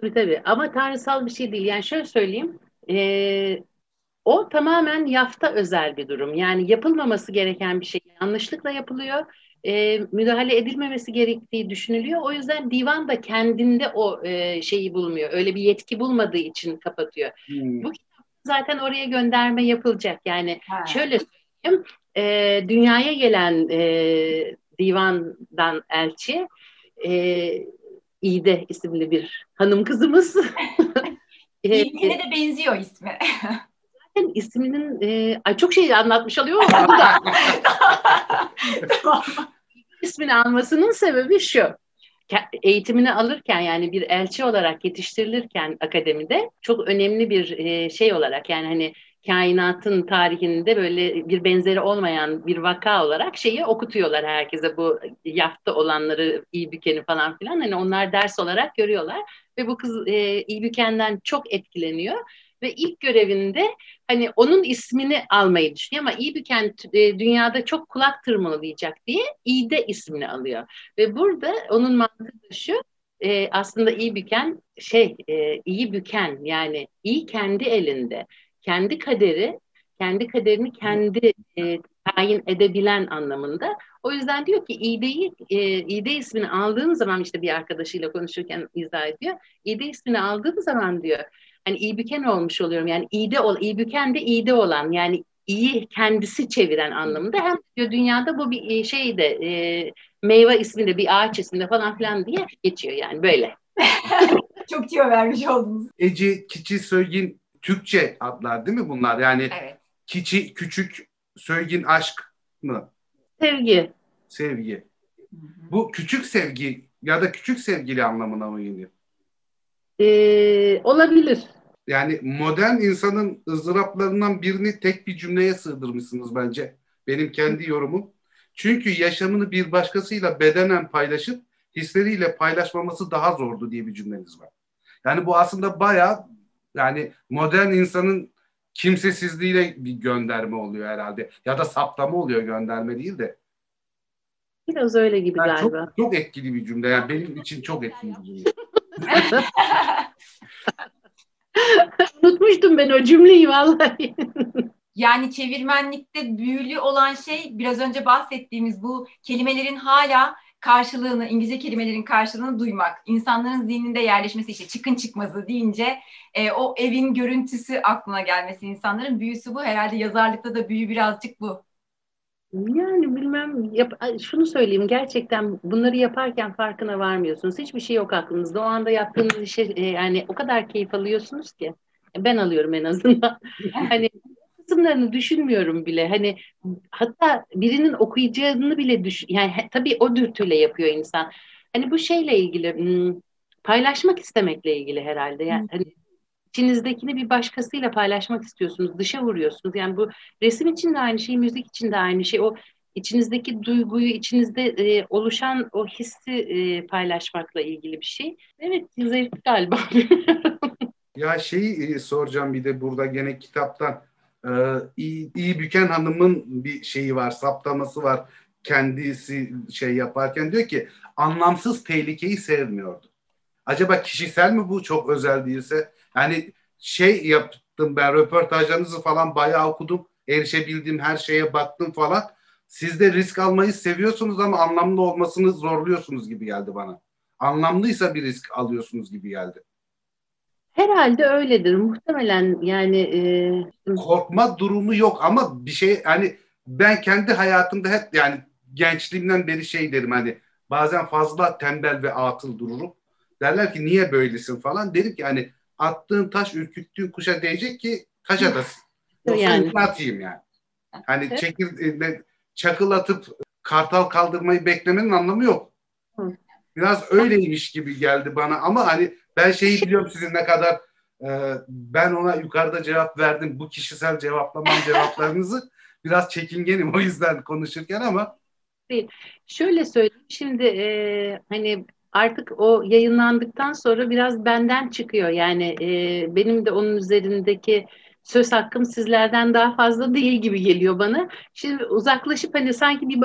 Speaker 2: Tabii tabii ama tanrısal bir şey değil. Yani şöyle söyleyeyim. eee, o tamamen yafta özel bir durum. Yani yapılmaması gereken bir şey yanlışlıkla yapılıyor. Eee, müdahale edilmemesi gerektiği düşünülüyor. O yüzden divan da kendinde o eee, şeyi bulmuyor. Öyle bir yetki bulmadığı için kapatıyor.
Speaker 3: Hmm.
Speaker 2: Bu Zaten oraya gönderme yapılacak. Yani
Speaker 1: Ha.
Speaker 2: Şöyle söyleyeyim, e, dünyaya gelen e, divandan elçi e, İde isimli bir hanım kızımız. *laughs* e,
Speaker 1: İlkine de benziyor ismi.
Speaker 2: zaten isminin e, ay çok şey anlatmış oluyor ama da
Speaker 1: Tamam. *laughs*
Speaker 2: ismini almasının sebebi şu. Eğitimini alırken yani bir elçi olarak yetiştirilirken akademide çok önemli bir e, şey olarak yani hani kainatın tarihinde böyle bir benzeri olmayan bir vaka olarak şeyi okutuyorlar herkese. Bu yafta olanları iyi bükeni falan filan. Hani onlar ders olarak görüyorlar. Ve bu kız e, iyi bükenden çok etkileniyor. Ve ilk görevinde hani onun ismini almayı düşünüyor. Ama iyi büken e, dünyada çok kulak tırmalayacak diye İde ismini alıyor. Ve burada onun mantığı şu e, aslında iyi büken şey e, iyi büken yani iyi kendi elinde kendi kaderi kendi kaderini kendi e, tayin edebilen anlamında. O yüzden diyor ki İde'yi e, İde ismini aldığım zaman işte bir arkadaşıyla konuşurken izah ediyor. İde ismini aldığım zaman diyor hani iyi büken olmuş oluyorum. Yani iyide ol, iyi büken de iyide olan yani iyi kendisi çeviren anlamında. Hem diyor dünyada bu bir şey de e, meyve isminde bir ağaç isminde falan filan diye geçiyor yani böyle. *laughs*
Speaker 1: Çok tüyo vermiş oldunuz.
Speaker 3: Ece, Kiçi, Söygin Türkçe adlar değil mi bunlar? Yani
Speaker 1: Evet.
Speaker 3: Kiçi, Küçük, Söygin Aşk mı?
Speaker 2: Sevgi.
Speaker 3: Sevgi. Bu küçük sevgi ya da küçük sevgili anlamına mı geliyor?
Speaker 2: E, olabilir.
Speaker 3: Yani modern insanın ızdıraplarından birini tek bir cümleye sığdırmışsınız bence. Benim kendi yorumum. Çünkü yaşamını bir başkasıyla bedenen paylaşıp hisleriyle paylaşmaması daha zordu diye bir cümleniz var. Yani bu aslında bayağı yani modern insanın kimsesizliğiyle bir gönderme oluyor herhalde. Ya da saptama oluyor gönderme değil de.
Speaker 2: Biraz öyle gibi
Speaker 3: Yani
Speaker 2: galiba.
Speaker 3: çok, çok etkili bir cümle. Yani benim için çok etkili bir cümle. *laughs*
Speaker 2: Unutmuştum ben o cümleyi vallahi.
Speaker 1: Yani çevirmenlikte büyülü olan şey biraz önce bahsettiğimiz bu kelimelerin hala karşılığını, İngilizce kelimelerin karşılığını duymak. İnsanların zihninde yerleşmesi işte çıkın çıkmazı deyince e, o evin görüntüsü aklına gelmesi insanların büyüsü bu. Herhalde yazarlıkta da büyü birazcık bu.
Speaker 2: Yani bilmem yap, şunu söyleyeyim gerçekten bunları yaparken farkına varmıyorsunuz. Hiçbir şey yok aklınızda. O anda yaptığınız işe e, yani o kadar keyif alıyorsunuz ki. Ben alıyorum en azından. *laughs* hani kısımlarını düşünmüyorum bile. Hani hatta birinin okuyacağını bile düş yani he- tabii o dürtüyle yapıyor insan. Hani bu şeyle ilgili hmm, paylaşmak istemekle ilgili herhalde. Yani hani içinizdekini bir başkasıyla paylaşmak istiyorsunuz, dışa vuruyorsunuz. Yani bu resim için de aynı şey, müzik için de aynı şey. O içinizdeki duyguyu, içinizde e, oluşan o hissi e, paylaşmakla ilgili bir şey. Evet, zevk galiba. *laughs*
Speaker 3: Ya şeyi e, soracağım bir de burada gene kitaptan. Ee, iyi, iyi Büken Hanım'ın bir şeyi var, saptaması var. Kendisi şey yaparken diyor ki anlamsız tehlikeyi sevmiyordu. Acaba kişisel mi bu çok özel değilse? Yani şey yaptım ben röportajlarınızı falan bayağı okudum. Erişebildiğim her şeye baktım falan. Siz de risk almayı seviyorsunuz ama anlamlı olmasını zorluyorsunuz gibi geldi bana. Anlamlıysa bir risk alıyorsunuz gibi geldi.
Speaker 2: Herhalde öyledir. Muhtemelen yani e,
Speaker 3: korkma durumu yok ama bir şey hani ben kendi hayatımda hep yani gençliğimden beri şey derim hani bazen fazla tembel ve atıl dururum. Derler ki niye böylesin falan. Derim ki hani attığın taş ürküttüğün kuşa değecek ki atasın. *laughs* Yoksa
Speaker 2: Yani.
Speaker 3: atayım yani. Hani
Speaker 2: Evet.
Speaker 3: çakıl atıp kartal kaldırmayı beklemenin anlamı yok. Biraz öyleymiş gibi geldi bana ama hani ben şeyi biliyorum sizin ne kadar e, ben ona yukarıda cevap verdim. Bu kişisel cevaplamam *laughs* cevaplarınızı biraz çekingenim o yüzden konuşurken ama
Speaker 2: Şöyle söyleyeyim. Şimdi e, hani artık o yayınlandıktan sonra biraz benden çıkıyor. Yani e, benim de onun üzerindeki söz hakkım sizlerden daha fazla değil gibi geliyor bana. Şimdi uzaklaşıp hani sanki bir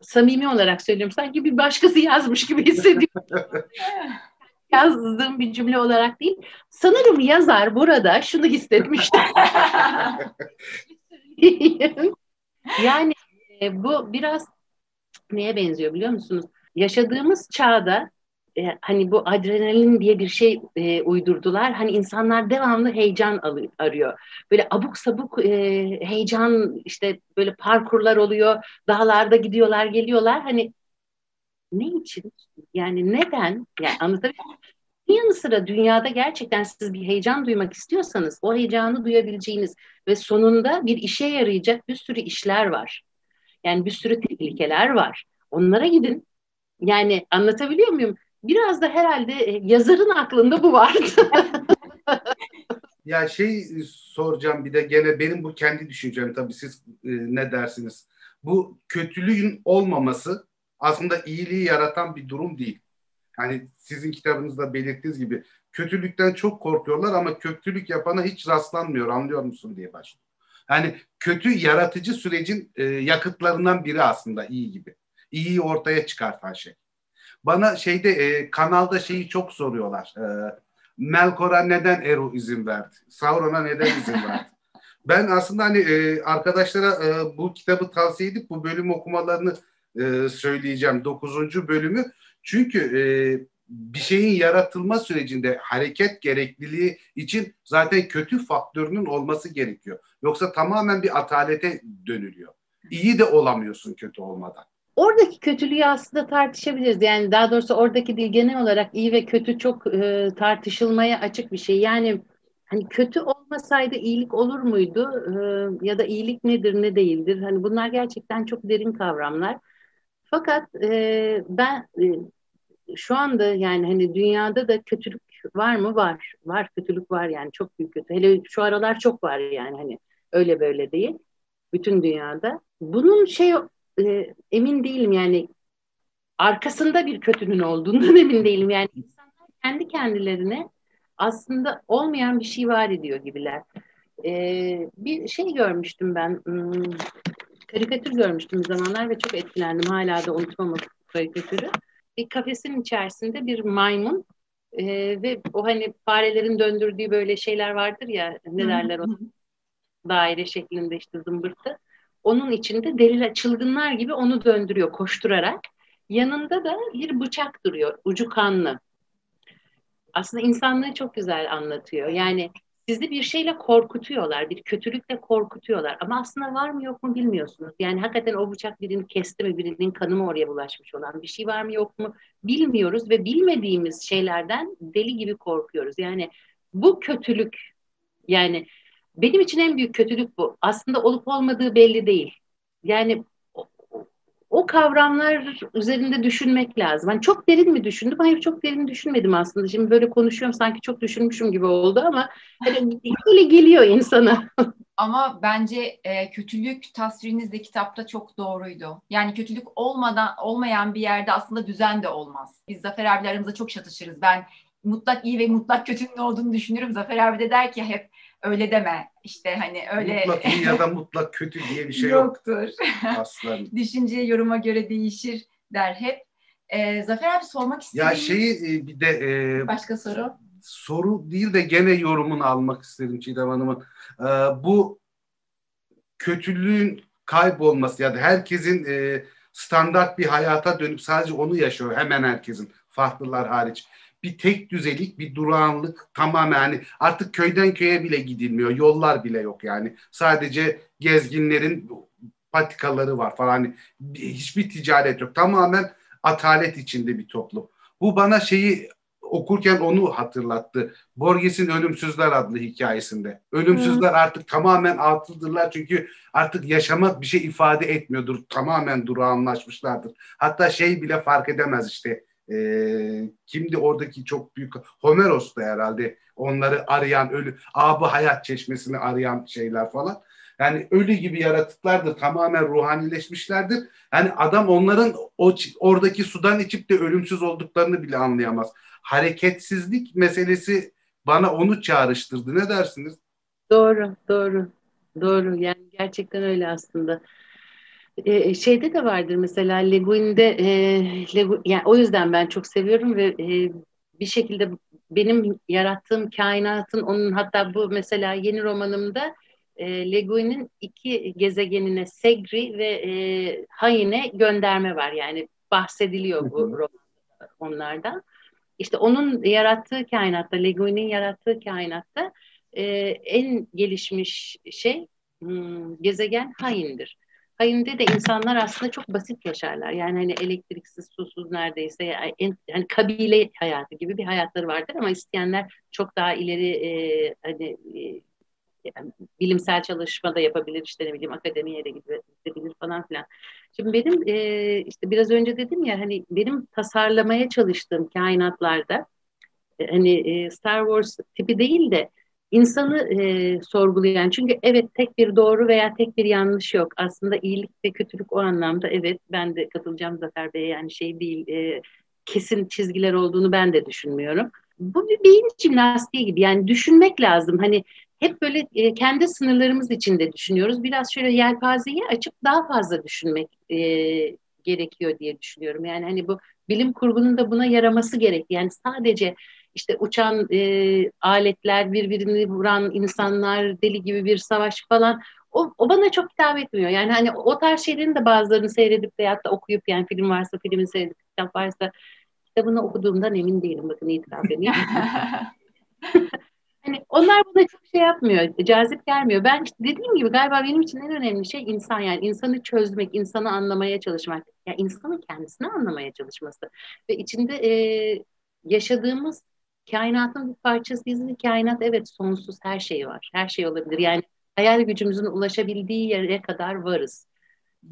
Speaker 2: samimi olarak söylüyorum. Sanki bir başkası yazmış gibi hissediyorum. *laughs* Yazdığım bir cümle olarak değil. Sanırım yazar burada şunu hissetmiştir. *laughs* yani e, bu biraz neye benziyor biliyor musunuz? Yaşadığımız çağda e, hani bu adrenalin diye bir şey e, uydurdular. Hani insanlar devamlı heyecan arıyor. Böyle abuk sabuk e, heyecan işte böyle parkurlar oluyor. Dağlarda gidiyorlar, geliyorlar. Hani ne için? Yani neden? Yani anlatabiliyor muyum? yanı sıra dünyada gerçekten siz bir heyecan duymak istiyorsanız o heyecanı duyabileceğiniz ve sonunda bir işe yarayacak bir sürü işler var. Yani bir sürü tehlikeler var. Onlara gidin. Yani anlatabiliyor muyum? Biraz da herhalde e, yazarın aklında bu vardı.
Speaker 3: ya şey soracağım bir de gene benim bu kendi düşüncem tabii siz e, ne dersiniz? Bu kötülüğün olmaması aslında iyiliği yaratan bir durum değil. Yani sizin kitabınızda belirttiğiniz gibi kötülükten çok korkuyorlar ama kötülük yapana hiç rastlanmıyor anlıyor musun diye başlıyor. Yani kötü yaratıcı sürecin e, yakıtlarından biri aslında iyi gibi. İyiyi ortaya çıkartan şey. Bana şeyde e, kanalda şeyi çok soruyorlar. E, Melkor'a neden Eru izin verdi? Sauron'a neden izin verdi? *laughs* Ben aslında hani e, arkadaşlara e, bu kitabı tavsiye edip bu bölüm okumalarını e, söyleyeceğim. Dokuzuncu bölümü. Çünkü e, bir şeyin yaratılma sürecinde hareket gerekliliği için zaten kötü faktörünün olması gerekiyor. Yoksa tamamen bir atalete dönülüyor. İyi de olamıyorsun kötü olmadan.
Speaker 2: Oradaki kötülüğü aslında tartışabiliriz. Yani daha doğrusu oradaki dil genel olarak iyi ve kötü çok e, tartışılmaya açık bir şey. Yani hani kötü olmasaydı iyilik olur muydu? E, ya da iyilik nedir ne değildir? Hani bunlar gerçekten çok derin kavramlar. Fakat e, ben e, şu anda yani hani dünyada da kötülük var mı? Var. Var kötülük var yani çok büyük kötü. Hele şu aralar çok var yani hani öyle böyle değil. Bütün dünyada. Bunun şey e, emin değilim yani arkasında bir kötünün olduğundan *laughs* emin değilim. Yani insanlar kendi kendilerine aslında olmayan bir şey var ediyor gibiler. Ee, bir şey görmüştüm ben. Karikatür görmüştüm zamanlar ve çok etkilendim. Hala da unutmam o karikatürü. Bir kafesin içerisinde bir maymun e, ve o hani farelerin döndürdüğü böyle şeyler vardır ya ne derler o daire şeklinde işte zımbırtı. Onun içinde deliler çılgınlar gibi onu döndürüyor koşturarak. Yanında da bir bıçak duruyor ucu kanlı. Aslında insanlığı çok güzel anlatıyor. Yani sizi bir şeyle korkutuyorlar, bir kötülükle korkutuyorlar. Ama aslında var mı yok mu bilmiyorsunuz. Yani hakikaten o bıçak birini kesti mi, birinin kanı mı oraya bulaşmış olan bir şey var mı yok mu bilmiyoruz ve bilmediğimiz şeylerden deli gibi korkuyoruz. Yani bu kötülük yani benim için en büyük kötülük bu. Aslında olup olmadığı belli değil. Yani o kavramlar üzerinde düşünmek lazım. Hani çok derin mi düşündüm? Hayır çok derin düşünmedim aslında. Şimdi böyle konuşuyorum sanki çok düşünmüşüm gibi oldu ama hani *laughs* böyle geliyor insana. *laughs*
Speaker 1: Ama bence e, kötülük tasviriniz de kitapta çok doğruydu. Yani kötülük olmadan olmayan bir yerde aslında düzen de olmaz. Biz Zafer abiyle aramızda çok çatışırız. Ben mutlak iyi ve mutlak kötünün olduğunu düşünürüm. Zafer abi de der ki hep öyle deme. İşte hani öyle
Speaker 3: mutlak iyi ya da mutlak kötü diye bir şey
Speaker 1: yoktur.
Speaker 3: Aslan. *laughs*
Speaker 1: Düşünce yoruma göre değişir der hep. Ee, Zafer abi sormak istedim.
Speaker 3: Ya şeyi e, bir de e,
Speaker 1: başka soru.
Speaker 3: Soru değil de gene yorumunu almak isterim Çiğdem Hanım'ın. Ee, bu kötülüğün kaybolması ya da herkesin e, standart bir hayata dönüp sadece onu yaşıyor hemen herkesin farklılar hariç bir tek düzelik, bir durağanlık tamamen hani artık köyden köye bile gidilmiyor. Yollar bile yok yani. Sadece gezginlerin patikaları var falan. Hani hiçbir ticaret yok. Tamamen atalet içinde bir toplum. Bu bana şeyi okurken onu hatırlattı. Borges'in Ölümsüzler adlı hikayesinde. Ölümsüzler hmm. artık tamamen atıldırlar çünkü artık yaşamak bir şey ifade etmiyordur. Tamamen durağanlaşmışlardır. Hatta şey bile fark edemez işte e, kimdi oradaki çok büyük Homeros da herhalde onları arayan ölü abı hayat çeşmesini arayan şeyler falan. Yani ölü gibi yaratıklardır. Tamamen ruhanileşmişlerdir. Yani adam onların o oradaki sudan içip de ölümsüz olduklarını bile anlayamaz. Hareketsizlik meselesi bana onu çağrıştırdı. Ne dersiniz?
Speaker 2: Doğru, doğru. Doğru. Yani gerçekten öyle aslında. Ee, şeyde de vardır mesela Le Guin'de e, Le, yani o yüzden ben çok seviyorum ve e, bir şekilde benim yarattığım kainatın onun hatta bu mesela yeni romanımda e, Le Guin'in iki gezegenine Segri ve e, Hayine gönderme var. Yani bahsediliyor bu romanda onlardan. İşte onun yarattığı kainatta, Le Guin'in yarattığı kainatta e, en gelişmiş şey hmm, gezegen Hayin'dir. Hayin'de de insanlar aslında çok basit yaşarlar. Yani hani elektriksiz, susuz neredeyse yani, yani kabile hayatı gibi bir hayatları vardır ama isteyenler çok daha ileri e, hani e, yani bilimsel çalışma da yapabilir işte ne bileyim akademiye de gidebilir falan filan. Şimdi benim e, işte biraz önce dedim ya hani benim tasarlamaya çalıştığım kainatlarda e, hani e, Star Wars tipi değil de insanı e, sorgulayan çünkü evet tek bir doğru veya tek bir yanlış yok. Aslında iyilik ve kötülük o anlamda evet ben de katılacağım Zafer Bey'e yani şey değil e, kesin çizgiler olduğunu ben de düşünmüyorum. Bu bir beyin jimnastiği gibi yani düşünmek lazım. Hani hep böyle e, kendi sınırlarımız içinde düşünüyoruz. Biraz şöyle yelpazeyi açıp daha fazla düşünmek e, gerekiyor diye düşünüyorum. Yani hani bu bilim kurgunun da buna yaraması gerek yani sadece işte uçan e, aletler, birbirini vuran insanlar, deli gibi bir savaş falan o, o bana çok hitap etmiyor. Yani hani o tarz şeylerin de bazılarını seyredip veyahut da okuyup yani film varsa filmi seyredip kitap varsa kitabını okuduğumdan emin değilim. Bakın itiraf edeyim. *laughs* hani onlar bana çok şey yapmıyor, cazip gelmiyor. Ben dediğim gibi galiba benim için en önemli şey insan yani insanı çözmek, insanı anlamaya çalışmak. Yani insanın kendisini anlamaya çalışması ve içinde e, yaşadığımız kainatın bir parçasıyız ve kainat evet sonsuz her şey var. Her şey olabilir. Yani hayal gücümüzün ulaşabildiği yere kadar varız.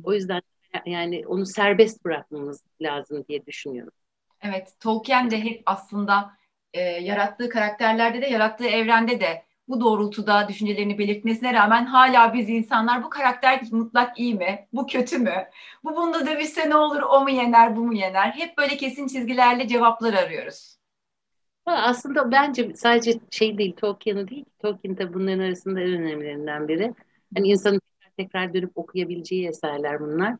Speaker 2: O yüzden yani onu serbest bırakmamız lazım diye düşünüyorum.
Speaker 1: Evet, Tolkien de hep aslında e, yarattığı karakterlerde de yarattığı evrende de bu doğrultuda düşüncelerini belirtmesine rağmen hala biz insanlar bu karakter mutlak iyi mi? Bu kötü mü? Bu bunda dövüşse ne olur? O mu yener? Bu mu yener? Hep böyle kesin çizgilerle cevaplar arıyoruz.
Speaker 2: Aslında bence sadece şey değil, Tolkien'i değil, Tolkien de bunların arasında en önemlilerinden biri. Hani insanın tekrar, tekrar dönüp okuyabileceği eserler bunlar.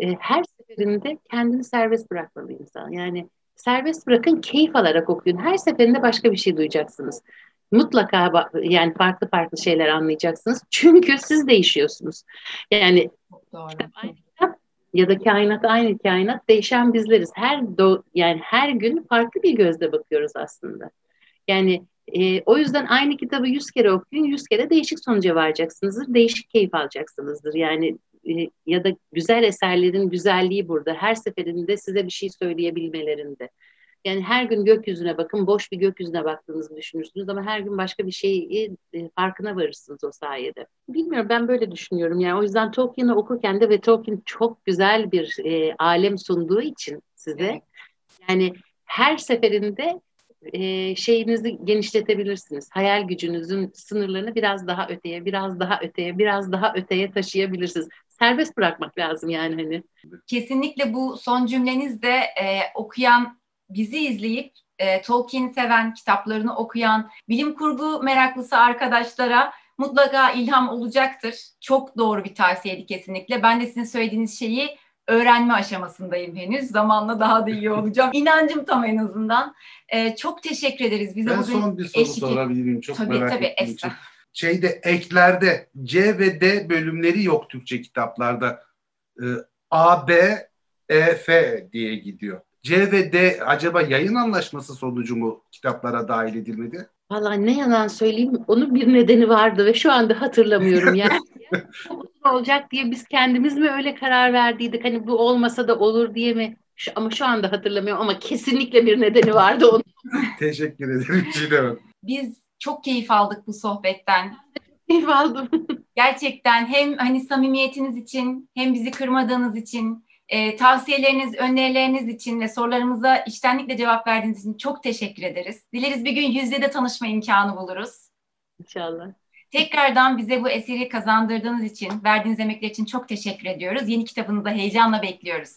Speaker 2: Ee, her seferinde kendini serbest bırakmalı insan. Yani serbest bırakın, keyif alarak okuyun. Her seferinde başka bir şey duyacaksınız. Mutlaka yani farklı farklı şeyler anlayacaksınız. Çünkü siz değişiyorsunuz. Yani Doğru. kitap aynı ya da kainat aynı kainat değişen bizleriz. Her do yani her gün farklı bir gözle bakıyoruz aslında. Yani e, o yüzden aynı kitabı yüz kere okuyun, yüz kere değişik sonuca varacaksınızdır, değişik keyif alacaksınızdır. Yani e, ya da güzel eserlerin güzelliği burada. Her seferinde size bir şey söyleyebilmelerinde. Yani her gün gökyüzüne bakın, boş bir gökyüzüne baktığınızı düşünürsünüz ama her gün başka bir şeyi e, farkına varırsınız o sayede. Bilmiyorum ben böyle düşünüyorum yani o yüzden Tolkien'i okurken de ve Tolkien çok güzel bir e, alem sunduğu için size yani her seferinde e, şeyinizi genişletebilirsiniz. Hayal gücünüzün sınırlarını biraz daha öteye, biraz daha öteye, biraz daha öteye taşıyabilirsiniz. Serbest bırakmak lazım yani hani.
Speaker 1: Kesinlikle bu son cümleniz de e, okuyan bizi izleyip e, Tolkien'i seven, kitaplarını okuyan, bilim kurgu meraklısı arkadaşlara mutlaka ilham olacaktır. Çok doğru bir tavsiyeydi kesinlikle. Ben de sizin söylediğiniz şeyi öğrenme aşamasındayım henüz. Zamanla daha da iyi olacağım. *laughs* İnancım tam en azından. Ee, çok teşekkür ederiz.
Speaker 3: Bize ben bugün son bir soru eşlik... sorabilirim. Çok
Speaker 1: tabii,
Speaker 3: merak
Speaker 1: tabii,
Speaker 3: ettiğim için. Şeyde eklerde C ve D bölümleri yok Türkçe kitaplarda. Ee, A, B, E, F diye gidiyor. C ve D acaba yayın anlaşması sonucu mu kitaplara dahil edilmedi?
Speaker 2: Valla ne yalan söyleyeyim onun bir nedeni vardı ve şu anda hatırlamıyorum yani. *laughs* olacak diye biz kendimiz mi öyle karar verdiydik hani bu olmasa da olur diye mi? Şu, ama şu anda hatırlamıyorum ama kesinlikle bir nedeni vardı onun. *laughs*
Speaker 3: Teşekkür ederim Çiğdem
Speaker 1: Biz çok keyif aldık bu sohbetten.
Speaker 2: Keyif aldım. *laughs*
Speaker 1: Gerçekten hem hani samimiyetiniz için hem bizi kırmadığınız için e, tavsiyeleriniz, önerileriniz için ve sorularımıza içtenlikle cevap verdiğiniz için çok teşekkür ederiz. Dileriz bir gün yüzde de tanışma imkanı buluruz.
Speaker 2: İnşallah.
Speaker 1: Tekrardan bize bu eseri kazandırdığınız için, verdiğiniz emekler için çok teşekkür ediyoruz. Yeni kitabınızı heyecanla bekliyoruz.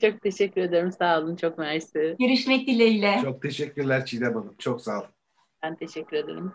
Speaker 2: Çok teşekkür ederim. Sağ olun. Çok mersi.
Speaker 1: Görüşmek dileğiyle.
Speaker 3: Çok teşekkürler Çiğdem Hanım. Çok sağ olun.
Speaker 2: Ben teşekkür ederim.